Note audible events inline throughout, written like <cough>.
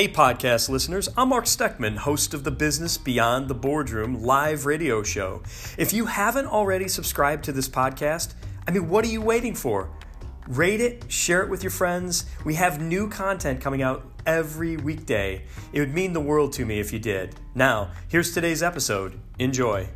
Hey, podcast listeners, I'm Mark Steckman, host of the Business Beyond the Boardroom live radio show. If you haven't already subscribed to this podcast, I mean, what are you waiting for? Rate it, share it with your friends. We have new content coming out every weekday. It would mean the world to me if you did. Now, here's today's episode. Enjoy.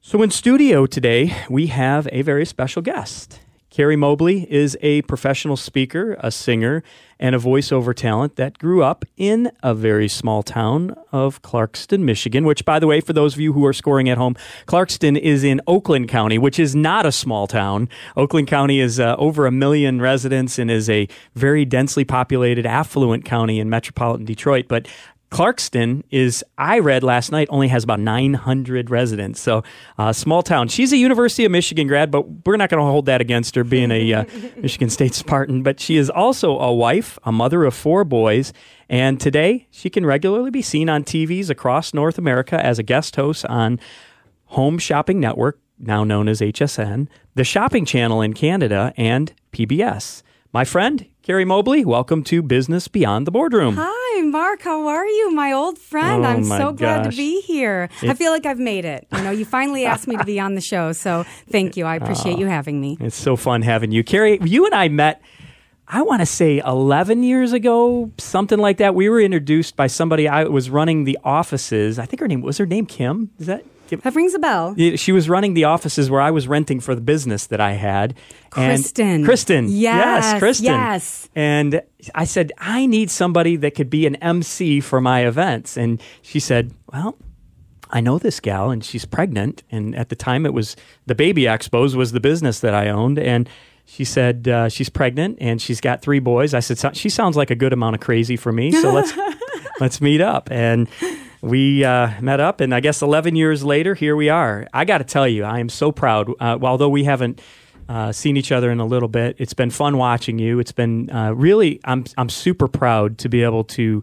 So, in studio today, we have a very special guest. Carrie Mobley is a professional speaker, a singer, and a voiceover talent that grew up in a very small town of Clarkston, Michigan, which, by the way, for those of you who are scoring at home, Clarkston is in Oakland County, which is not a small town. Oakland County is uh, over a million residents and is a very densely populated, affluent county in metropolitan Detroit. But Clarkston is, I read last night, only has about 900 residents. So, uh, small town. She's a University of Michigan grad, but we're not going to hold that against her being a uh, <laughs> Michigan State Spartan. But she is also a wife, a mother of four boys. And today, she can regularly be seen on TVs across North America as a guest host on Home Shopping Network, now known as HSN, the shopping channel in Canada, and PBS. My friend, Carrie Mobley, welcome to Business Beyond the Boardroom. Hi, Mark. How are you, my old friend? Oh, I'm so glad to be here. I feel like I've made it. You know, you finally asked me to be on the show, so thank you. I <laughs> appreciate you having me. It's so fun having you. Carrie, you and I met, I want to say 11 years ago, something like that. We were introduced by somebody I was running the offices. I think her name was her name Kim? Is that? That rings a bell. She was running the offices where I was renting for the business that I had. And- Kristen. Kristen. Yes, Yes, Kristen. yes. And I said, I need somebody that could be an MC for my events. And she said, Well, I know this gal and she's pregnant. And at the time, it was the Baby Expos was the business that I owned. And she said uh, she's pregnant and she's got three boys. I said, She sounds like a good amount of crazy for me. So let's <laughs> let's meet up. And we uh, met up, and I guess 11 years later, here we are. I got to tell you, I am so proud. Uh, although we haven't uh, seen each other in a little bit, it's been fun watching you. It's been uh, really, I'm I'm super proud to be able to.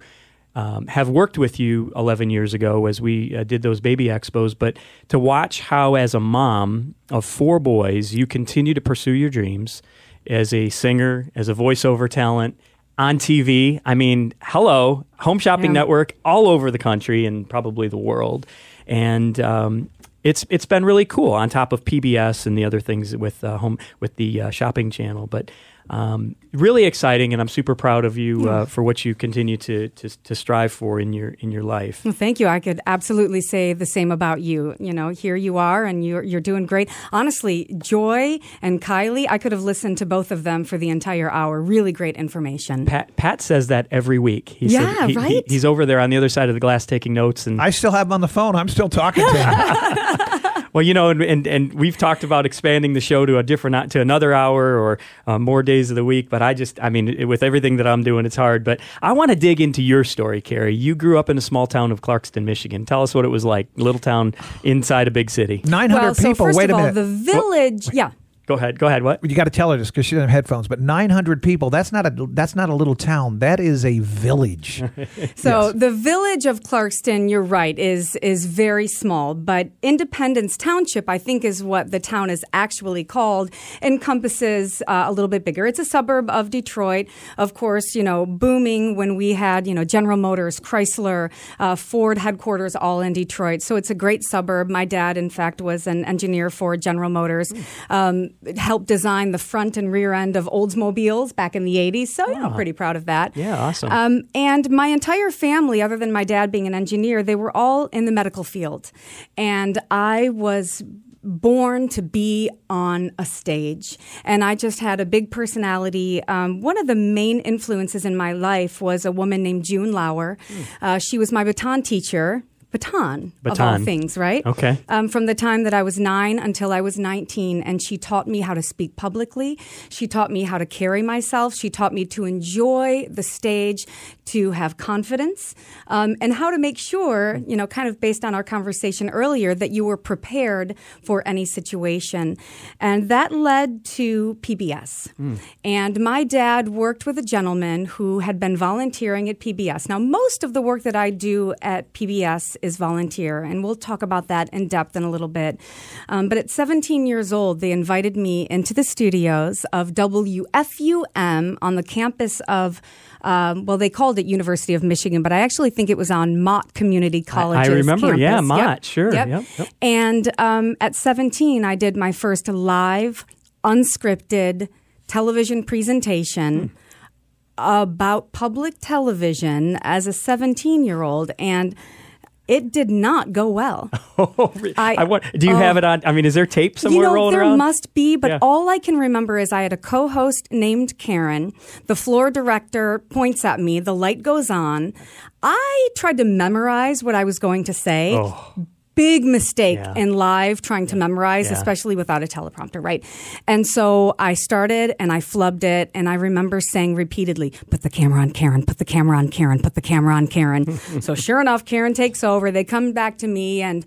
Um, have worked with you 11 years ago as we uh, did those baby expos, but to watch how, as a mom of four boys, you continue to pursue your dreams as a singer, as a voiceover talent, on TV. I mean, hello, Home Shopping Yeah. Network all over the country and probably the world, and um, it's it's been really cool. On top of PBS and the other things with uh, home with the uh, shopping channel, but. Um, really exciting, and I'm super proud of you uh, for what you continue to, to to strive for in your in your life. Well, thank you. I could absolutely say the same about you. You know, here you are, and you're you're doing great. Honestly, Joy and Kylie, I could have listened to both of them for the entire hour. Really great information. Pat Pat says that every week. He Yeah, said he- he- right? he's over there on the other side of the glass taking notes, and I still have him on the phone. I'm still talking to him. <laughs> Well, you know, and, and and we've talked about expanding the show to a different to another hour or uh, more days of the week. But I just, I mean, it- with everything that I'm doing, it's hard. But I want to dig into your story, Carrie. You grew up in a small town of Clarkston, Michigan. Tell us what it was like, little town inside a big city. 900 well, so people. first Wait of a all, minute. the village. Yeah. Go ahead, go ahead. What? you got to tell her this because she doesn't have headphones. But 900 people. That's not a. That's not a little town. That is a village. <laughs> So the village of Clarkston, you're right, is is very small, but Independence Township, I think, is what the town is actually called, encompasses uh, a little bit bigger. It's a suburb of Detroit, of course. You know, booming when we had you know General Motors, Chrysler, uh, Ford headquarters all in Detroit. So it's a great suburb. My dad, in fact, was an engineer for General Motors. Um, helped design the front and rear end of Oldsmobiles back in the 80s. So, you know, pretty proud of that. Yeah, awesome. Um, and my entire family, other than my dad being an engineer, they were all in the medical field. And I was born to be on a stage. And I just had a big personality. Um, one of the main influences in my life was a woman named June Lauer. Uh, she was my baton teacher. Baton, of all things, right? Okay. um, from the time that I was nine until I was 19. And she taught me how to speak publicly. She taught me how to carry myself. She taught me to enjoy the stage, to have confidence, um, and how to make sure, you know, kind of based on our conversation earlier, that you were prepared for any situation. And that led to PBS. And my dad worked with a gentleman who had been volunteering at PBS. Now, most of the work that I do at PBS is volunteer, and we'll talk about that in depth in a little bit. Um, but at 17 years old, they invited me into the studios of WFUM on the campus of. Um, well, they called it University of Michigan, but I actually think it was on Mott Community College. I remember, campus. yeah, Yep. Mott, sure, Yep. yep, yep. And um, at 17, I did my first live, unscripted television presentation about public television as a 17 year old. And it did not go well. <laughs> Oh, I- I want, do you oh. have it on? I mean, is there tape somewhere you know, rolling there around? must be, but Yeah. all I can remember is I had a co host named Karen. The floor director points at me, the light goes on. I tried to memorize what I was going to say. Oh. Big mistake Yeah. in live trying to memorize, Yeah. especially without a teleprompter, right? And so I started and I flubbed it, and I remember saying repeatedly, "Put the camera on Karen. Put the camera on Karen. Put the camera on Karen." <laughs> so sure enough, Karen takes over. They come back to me and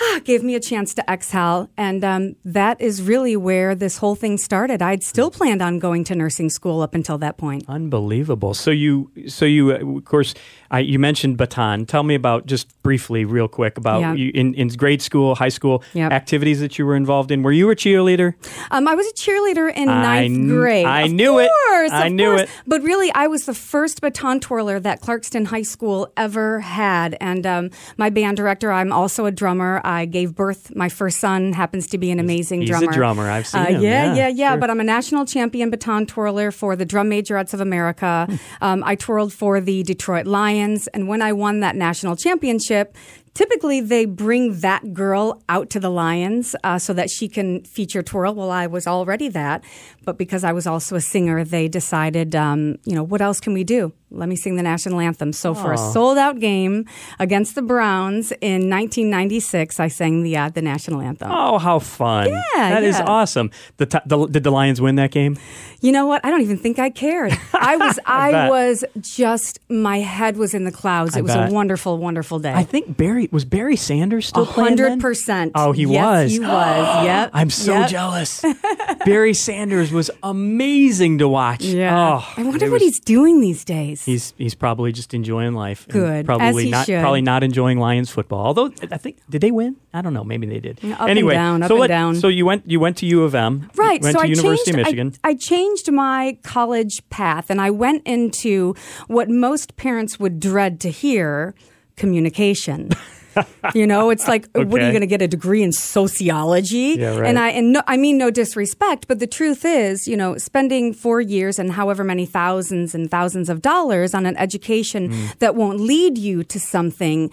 ah, gave me a chance to exhale. And um, that is really where this whole thing started. I'd still planned on going to nursing school up until that point. Unbelievable. So you, so you, uh, of course, I, you mentioned baton. Tell me about just briefly, real quick, about Yeah. you, in, in grade school, high school Yep. activities that you were involved in. Were you a cheerleader? Um, I was a cheerleader in I ninth kn- grade. I Of knew it. course, I knew course. it. But really, I was the first baton twirler that Clarkston High School ever had. And um, my band director, I'm also a drummer. I gave birth. My first son happens to be an amazing he's a drummer. drummer. I've seen Uh, him. Yeah, Yeah, yeah, yeah. sure. But I'm a national champion baton twirler for the Drum Majorettes of America. Hmm. um, I twirled for the Detroit Lions. And when I won that national championship, Typically, they bring that girl out to the Lions uh, so that she can feature twirl. Well, I was already that, but because I was also a singer, they decided, um, you know, what else can we do? Let me sing the national anthem. So for a sold out game against the Browns in 1996, I sang the uh, the national anthem. Oh, how fun! Yeah, that is yeah. awesome. The, t- the did the Lions win that game? You know what? I don't even think I cared. <laughs> I was, <laughs> I, was just, my head was in the clouds. I It was bet. a wonderful, wonderful day. I think Barry was Barry Sanders still A playing then? hundred percent. Oh, he Yes, was. He was. <gasps> Yep. I'm so Yep. jealous. <laughs> Barry Sanders was amazing to watch. Yeah. Oh, I wonder what was- he's doing these days. He's he's probably just enjoying life. and Good, Probably not should. probably not enjoying Lions football. Although I think did they win? I don't know. Maybe they did. Up and anyway, down, up so and let- down. So you went you went to U of M. Right. Went so to I University changed, of Michigan. I, I changed my college path and I went into what most parents would dread to hear communication. <laughs> you know, it's like, what are you going to get a degree in sociology? Yeah, right. And I and no, I mean no disrespect, but the truth is, you know, spending four years and however many thousands and thousands of dollars on an education Mm. that won't lead you to something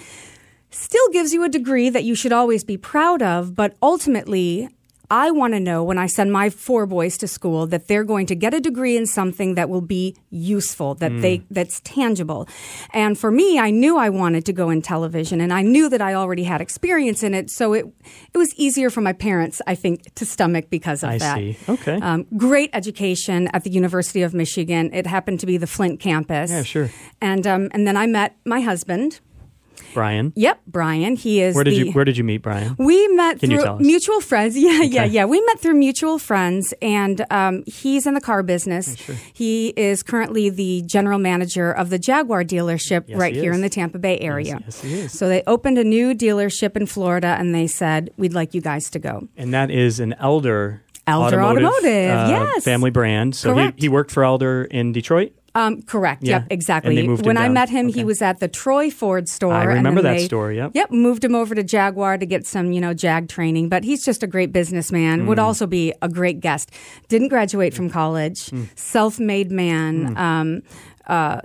still gives you a degree that you should always be proud of, but ultimately, I want to know when I send my four boys to school that they're going to get a degree in something that will be useful, that they that's tangible. And for me, I knew I wanted to go in television and I knew that I already had experience in it, so it it was easier for my parents, I think, to stomach because of I that. see. Okay. Um, great education at the University of Michigan. It happened to be the Flint campus. Yeah, sure. And um, and then I met my husband. Brian, Yep, Brian. He is where did the, you where did you meet Brian? we met Can through mutual friends. <laughs> Yeah, yeah, Okay. yeah. We met through mutual friends, and um, he's in the car business. Oh, He is currently the general manager of the Jaguar dealership Yes, right he here in the Tampa Bay area. yes, he is. So they opened a new dealership in Florida, and they said, "We'd like you guys to go." And that is an Elder Elder automotive, Automotive, uh, yes. family brand. So he, Correct. he worked for Elder in Detroit. Um, correct. Yeah. Yep. Exactly. And they moved him when I met him, Okay. he was at the Troy Ford store. I remember that they- store, yep. Yep. Moved him over to Jaguar to get some, you know, Jag training. But he's just a great businessman. Mm. Would also be a great guest. Didn't graduate from college. Mm. Self-made man. Um, uh,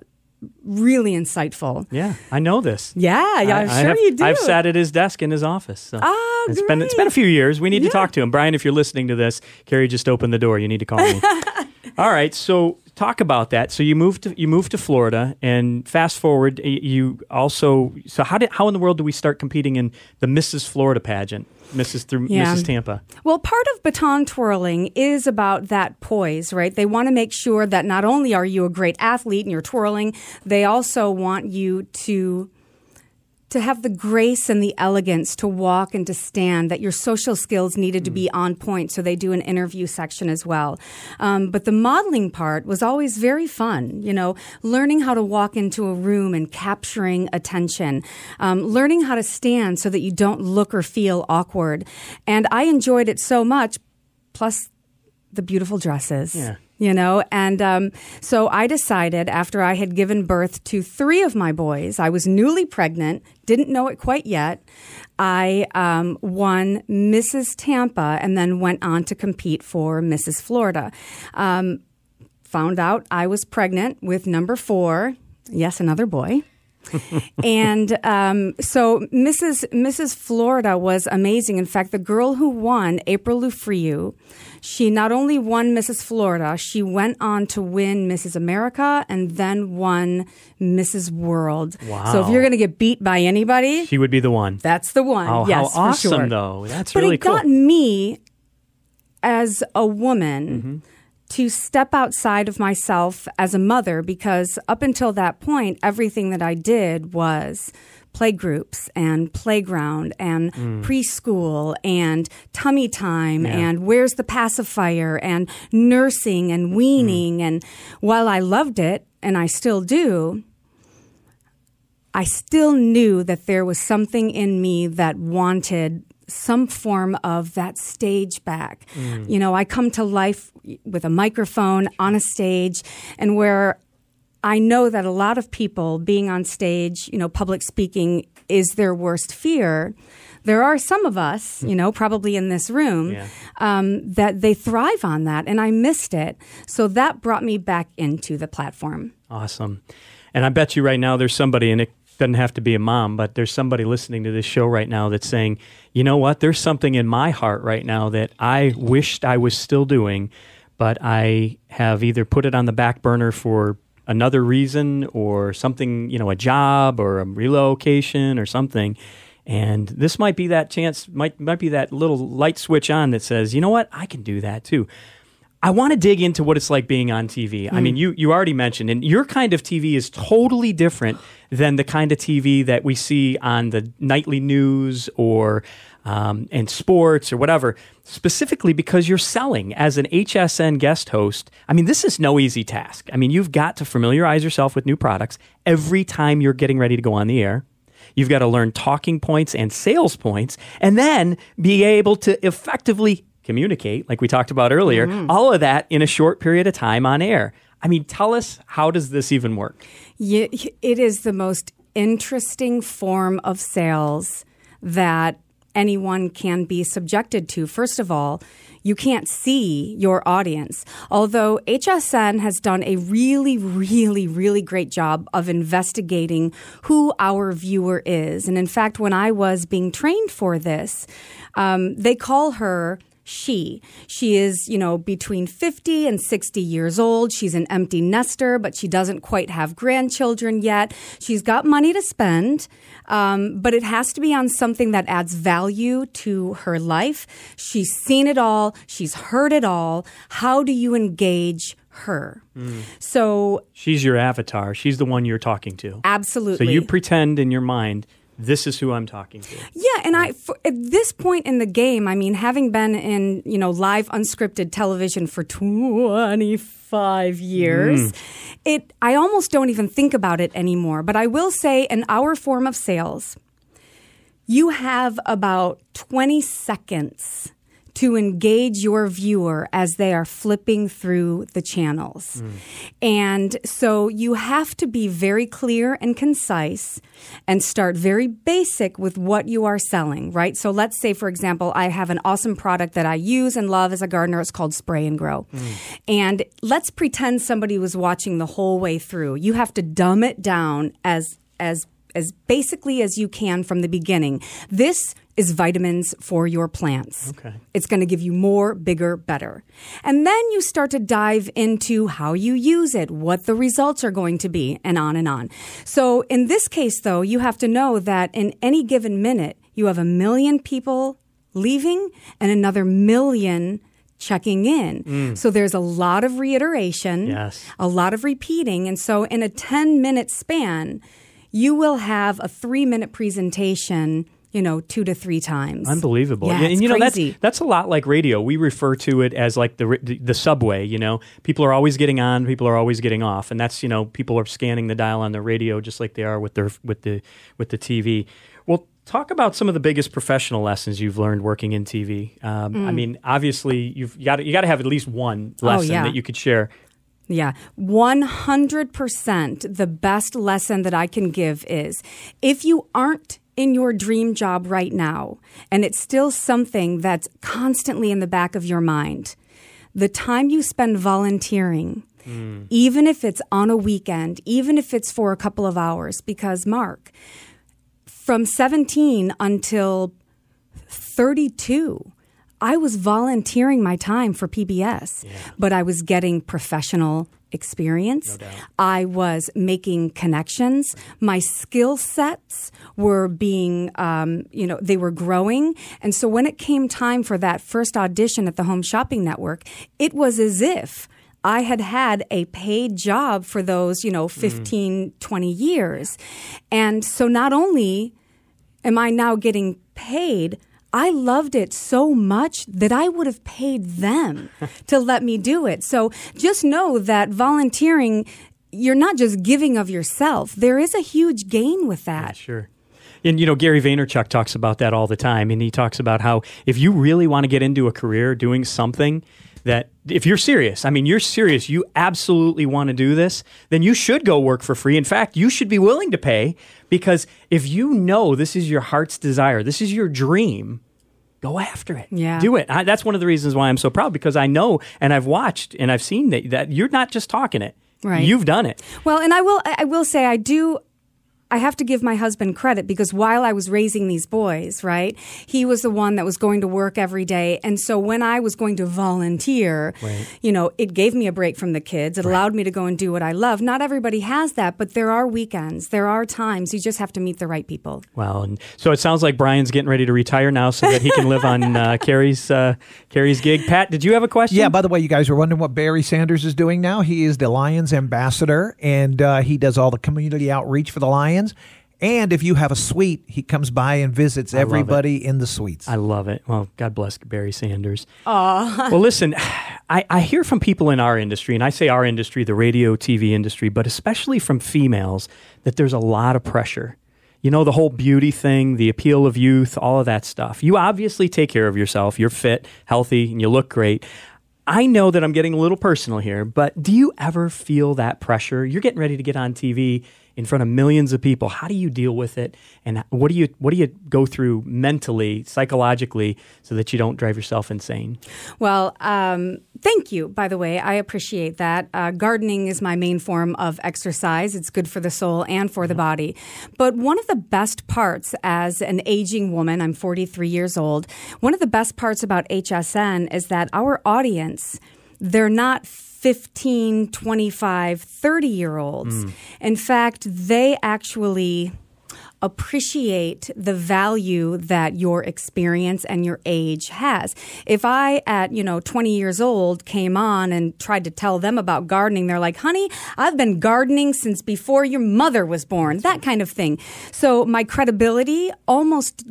really insightful. Yeah, I know this. Yeah, yeah, I'm I- I sure have- you do. I've sat at his desk in his office. So. Oh, It's been it's great. been a few years. We need Yeah. to talk to him, Brian. If you're listening to this, Carrie just opened the door. You need to call me. <laughs> All right. So talk about that. So you moved to you moved to Florida, and fast forward, you also. So how did how in the world do we start competing in the Mrs. Florida pageant? Mrs. through Yeah. Mrs. Tampa. Well, part of baton twirling is about that poise, right? They want to make sure that not only are you a great athlete and you're twirling, they also want you to to have the grace and the elegance to walk and to stand, that your social skills needed to be on point. So they do an interview section as well. Um, but the modeling part was always very fun, you know, learning how to walk into a room and capturing attention, um, learning how to stand so that you don't look or feel awkward. And I enjoyed it so much, plus the beautiful dresses. Yeah you know and um, so i decided after i had given birth to three of my boys i was newly pregnant didn't know it quite yet i um, won mrs tampa and then went on to compete for mrs florida um, found out i was pregnant with number four yes another boy <laughs> and um, so Mrs. Mrs. Florida was amazing. In fact, the girl who won, April Lufriu, she not only won Mrs. Florida, she went on to win Mrs. America and then won Mrs. World. Wow. So if you're going to get beat by anybody, she would be the one. That's the one. Oh, yes, how awesome sure. though. That's but really it got me as a woman. Mm-hmm. To step outside of myself as a mother, because up until that point, everything that I did was play groups and playground and mm. preschool and tummy time Yeah. and where's the pacifier and nursing and mm. weaning. And while I loved it, and I still do, I still knew that there was something in me that wanted some form of that stage back. Mm. You know, I come to life with a microphone on a stage and where I know that a lot of people being on stage, you know, public speaking is their worst fear. There are some of us, you know, probably in this room, Yeah. um, that they thrive on that, and I missed it. So that brought me back into the platform. Awesome. And I bet you right now there's somebody, and it doesn't have to be a mom, but there's somebody listening to this show right now that's saying, you know what, there's something in my heart right now that I wished I was still doing, but I have either put it on the back burner for another reason or something, you know, a job or a relocation or something. And this might be that chance, might might be that little light switch on that says, you know what, I can do that too. I want to dig into what it's like being on TV. I mean, you you already mentioned, and your kind of TV is totally different than the kind of TV that we see on the nightly news or um, and sports or whatever. Specifically because you're selling as an HSN guest host. I mean, this is no easy task. I mean, you've got to familiarize yourself with new products every time you're getting ready to go on the air. You've got to learn talking points and sales points, and then be able to effectively communicate, like we talked about earlier, all of that in a short period of time on air. I mean, tell us how does this even work? Yeah, it is the most interesting form of sales that anyone can be subjected to. First of all, you can't see your audience. Although HSN has done a really, really, really great job of investigating who our viewer is. And in fact, when I was being trained for this, um, they call her she. She is, you know, between 50 and 60 years old. She's an empty nester, but she doesn't quite have grandchildren yet. She's got money to spend, um, but it has to be on something that adds value to her life. She's seen it all, she's heard it all. How do you engage her? So, She's your avatar. She's the one you're talking to. absolutely. So you pretend in your mind, this is who I'm talking to. Yeah, and I for, at this point in the game, I mean, having been in you know live unscripted television for twenty five years, mm. it I almost don't even think about it anymore. But I will say, in our form of sales, you have about twenty seconds to engage your viewer as they are flipping through the channels. Hmm. And so you have to be very clear and concise and start very basic with what you are selling, right? So let's say, for example, I have an awesome product that I use and love as a gardener. It's called Spray and Grow. Hmm. And let's pretend somebody was watching the whole way through. You have to dumb it down as, as, as basically as you can from the beginning. This is vitamins for your plants. Okay. It's going to give you more, bigger, better. And then you start to dive into how you use it, what the results are going to be, and on and on. So in this case, though, you have to know that in any given minute, you have a million people leaving and another million checking in. Mm. So there's a lot of reiteration, Yes. a lot of repeating. And so in a 10 minute span, you will have a three minute presentation you know, two to three times. Unbelievable. Yeah, and it's you know crazy. that's that's a lot like radio. We refer to it as like the the subway, you know. People are always getting on, people are always getting off, and that's, you know, people are scanning the dial on the radio just like they are with their with the with the TV. Well, talk about some of the biggest professional lessons you've learned working in TV. Um, I mean, obviously you've got you got to have at least one lesson Mm. Oh, yeah. that you could share. Yeah, 100% the best lesson that I can give is if you aren't in your dream job right now, and it's still something that's constantly in the back of your mind, the time you spend volunteering, hmm. even if it's on a weekend, even if it's for a couple of hours, because Mark, from 17 until 32, I was volunteering my time for PBS, but I was getting professional experience. I was making connections. My skill sets were being, um, you know, they were growing. And so when it came time for that first audition at the Home Shopping Network, it was as if I had had a paid job for those, you know, 15, 20 years. And so not only am I now getting paid? I loved it so much that I would have paid them <laughs> to let me do it. So just know that volunteering, you're not just giving of yourself. There is a huge gain with that. Sure. And you know, Gary Vaynerchuk talks about that all the time. And he talks about how if you really want to get into a career doing something that if you're serious, I mean, you're serious, you absolutely want to do this, then you should go work for free. In fact, you should be willing to pay because if you know this is your heart's desire, this is your dream, go after it. Yeah. Do it. I, that's one of the reasons why I'm so proud because I know and I've watched and I've seen that, that you're not just talking it. Right. You've done it. Well, and I will I will say I do I have to give my husband credit because while I was raising these boys, right, he was the one that was going to work every day. And so when I was going to volunteer, Right. you know, it gave me a break from the kids. It allowed me to go and do what I love. Not everybody has that, but there are weekends, there are times. You just have to meet the right people. Well, and so it sounds like Brian's getting ready to retire now so that he can live on uh, <laughs> Carrie's uh, Carrie's gig. Pat, did you have a question? Yeah, by the way, you guys were wondering what Barry Sanders is doing now. He is the Lions ambassador, and uh, he does all the community outreach for the Lions. And if you have a suite, he comes by and visits everybody in the suites. I love it. Well, God bless Barry Sanders. Well, listen, I, I hear from people in our industry, and I say our industry, the radio, TV industry, but especially from females, that there's a lot of pressure. You know, the whole beauty thing, the appeal of youth, all of that stuff. You obviously take care of yourself. You're fit, healthy, and you look great. I know that I'm getting a little personal here, but do you ever feel that pressure? You're getting ready to get on TV in front of millions of people. How do you deal with it? And what do you what do you go through mentally, psychologically, so that you don't drive yourself insane? Well, um, thank you, by the way. I appreciate that. Uh, gardening is my main form of exercise. It's good for the soul and for the body. But one of the best parts as an aging woman, I'm 43 years old, one of the best parts about HSN is that our audience, they're not 15, 25, 30 year olds. Mm. In fact, they actually appreciate the value that your experience and your age has. If I at, you know, 20 years old came on and tried to tell them about gardening, they're like, "Honey, I've been gardening since before your mother was born." That kind of thing. So my credibility almost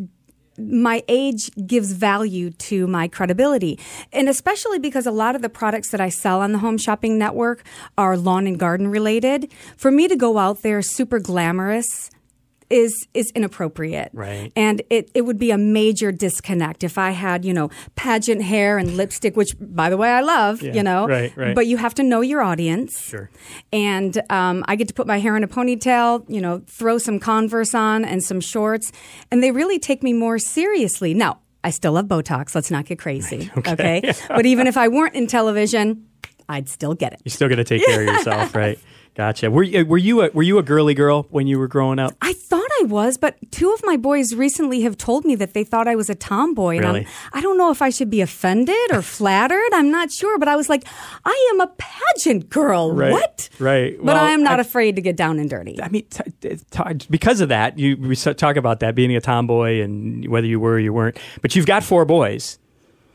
my age gives value to my credibility. And especially because a lot of the products that I sell on the Home Shopping Network are lawn and garden related. For me to go out there super glamorous is is inappropriate. Right. And it, it would be a major disconnect if I had, you know, pageant hair and lipstick, which by the way I love, Yeah, you know. right, right. But you have to know your audience. Sure. And um, I get to put my hair in a ponytail, you know, throw some Converse on and some shorts, and they really take me more seriously. Now, I still love Botox. Let's not get crazy. okay. <laughs> but even if I weren't in television, I'd still get it. You still got to take care of yourself, <laughs> right? Gotcha. Were you, were you a were you a girly girl when you were growing up? I thought I was, but two of my boys recently have told me that they thought I was a tomboy. And Really? I'm, I don't know if I should be offended or <laughs> flattered. I'm not sure, but I was like, I am a pageant girl. Right, What? right. But Well, I am not I- afraid to get down and dirty. I mean, t- t- t- because of that, you we talk about that being a tomboy and whether you were or you weren't. But you've got four boys.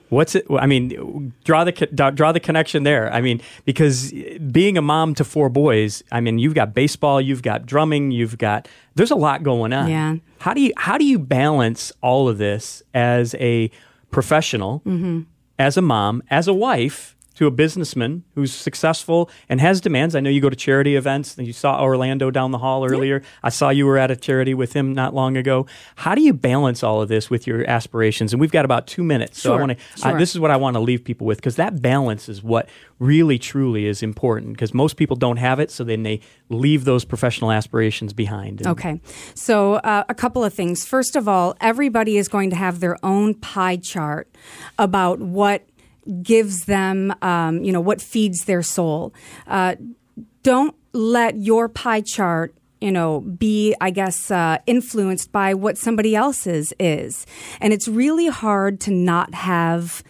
What's it? I mean, draw the draw the connection there. I mean, because being a mom to four boys, I mean, you've got baseball, you've got drumming, you've got there's a lot going on. Yeah. How do you how do you balance all of this as a professional, Mm-hmm. as a mom, as a wife? To a businessman who's successful and has demands. I know you go to charity events. And you saw Orlando down the hall earlier. I saw you were at a charity with him not long ago. How do you balance all of this with your aspirations? And we've got about two minutes, so I want to. sure. this is what I want to leave people with because that balance is what really truly is important. Because most people don't have it, so then they leave those professional aspirations behind. And- Okay. So, uh, a couple of things. First of all, everybody is going to have their own pie chart about what gives them, um, you know, what feeds their soul. Uh, don't let your pie chart you know be i guess uh, influenced by what somebody else's is and it's really hard to not have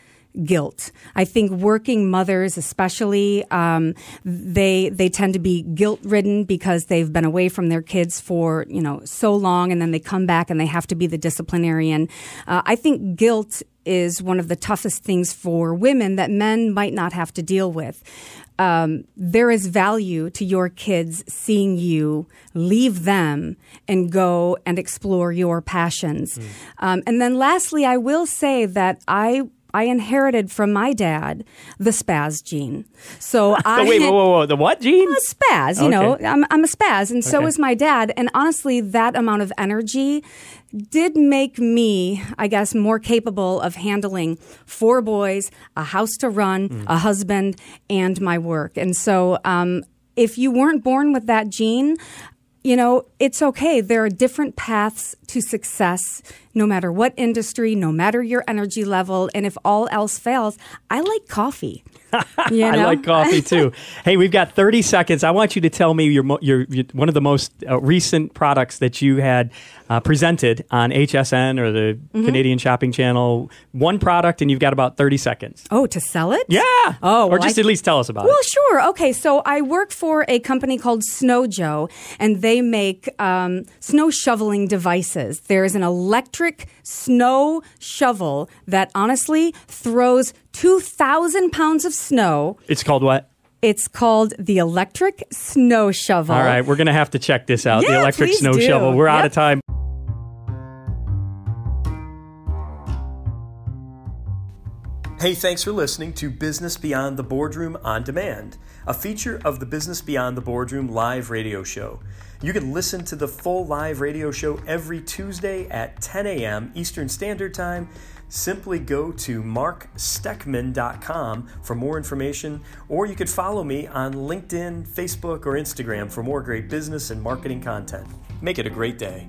guilt. I think working mothers, especially, um, they they tend to be guilt ridden because they've been away from their kids for you know so long, and then they come back and they have to be the disciplinarian. Uh, I think guilt is one of the toughest things for women that men might not have to deal with. Um, there is value to your kids seeing you leave them and go and explore your passions. Um, and then lastly, I will say that I I inherited from my dad the spaz gene. So <laughs> I wait, whoa, whoa, whoa! The what, Gene? a spaz, you know, I'm, I'm a spaz, and so Okay. is my dad. And honestly, that amount of energy did make me, I guess, more capable of handling four boys, a house to run, Mm. a husband, and my work. And so, um, if you weren't born with that gene, you know, it's okay. There are different paths to success, no matter what industry, no matter your energy level. And if all else fails, I like coffee. <laughs> You I like coffee too. <laughs> hey, we've got 30 seconds. I want you to tell me your, your, your one of the most uh, recent products that you had uh, presented on HSN or the Mm-hmm. Canadian Shopping Channel. One product, and you've got about 30 seconds. Oh, to sell it? Yeah. Oh, or just at least tell us about Well, it. Well, sure. Okay, so I work for a company called Snow Joe, and they make um, snow shoveling devices. There's an electric snow shovel that honestly throws 2,000 pounds of snow. It's called what? It's called the electric snow shovel. All right, we're going to have to check this out. the electric snow do. shovel. We're out of time. Hey, thanks for listening to Business Beyond the Boardroom on Demand, a feature of the Business Beyond the Boardroom live radio show. You can listen to the full live radio show every Tuesday at 10 a.m. Eastern Standard Time. Simply go to marksteckman.com for more information, or you could follow me on LinkedIn, Facebook, or Instagram for more great business and marketing content. Make it a great day.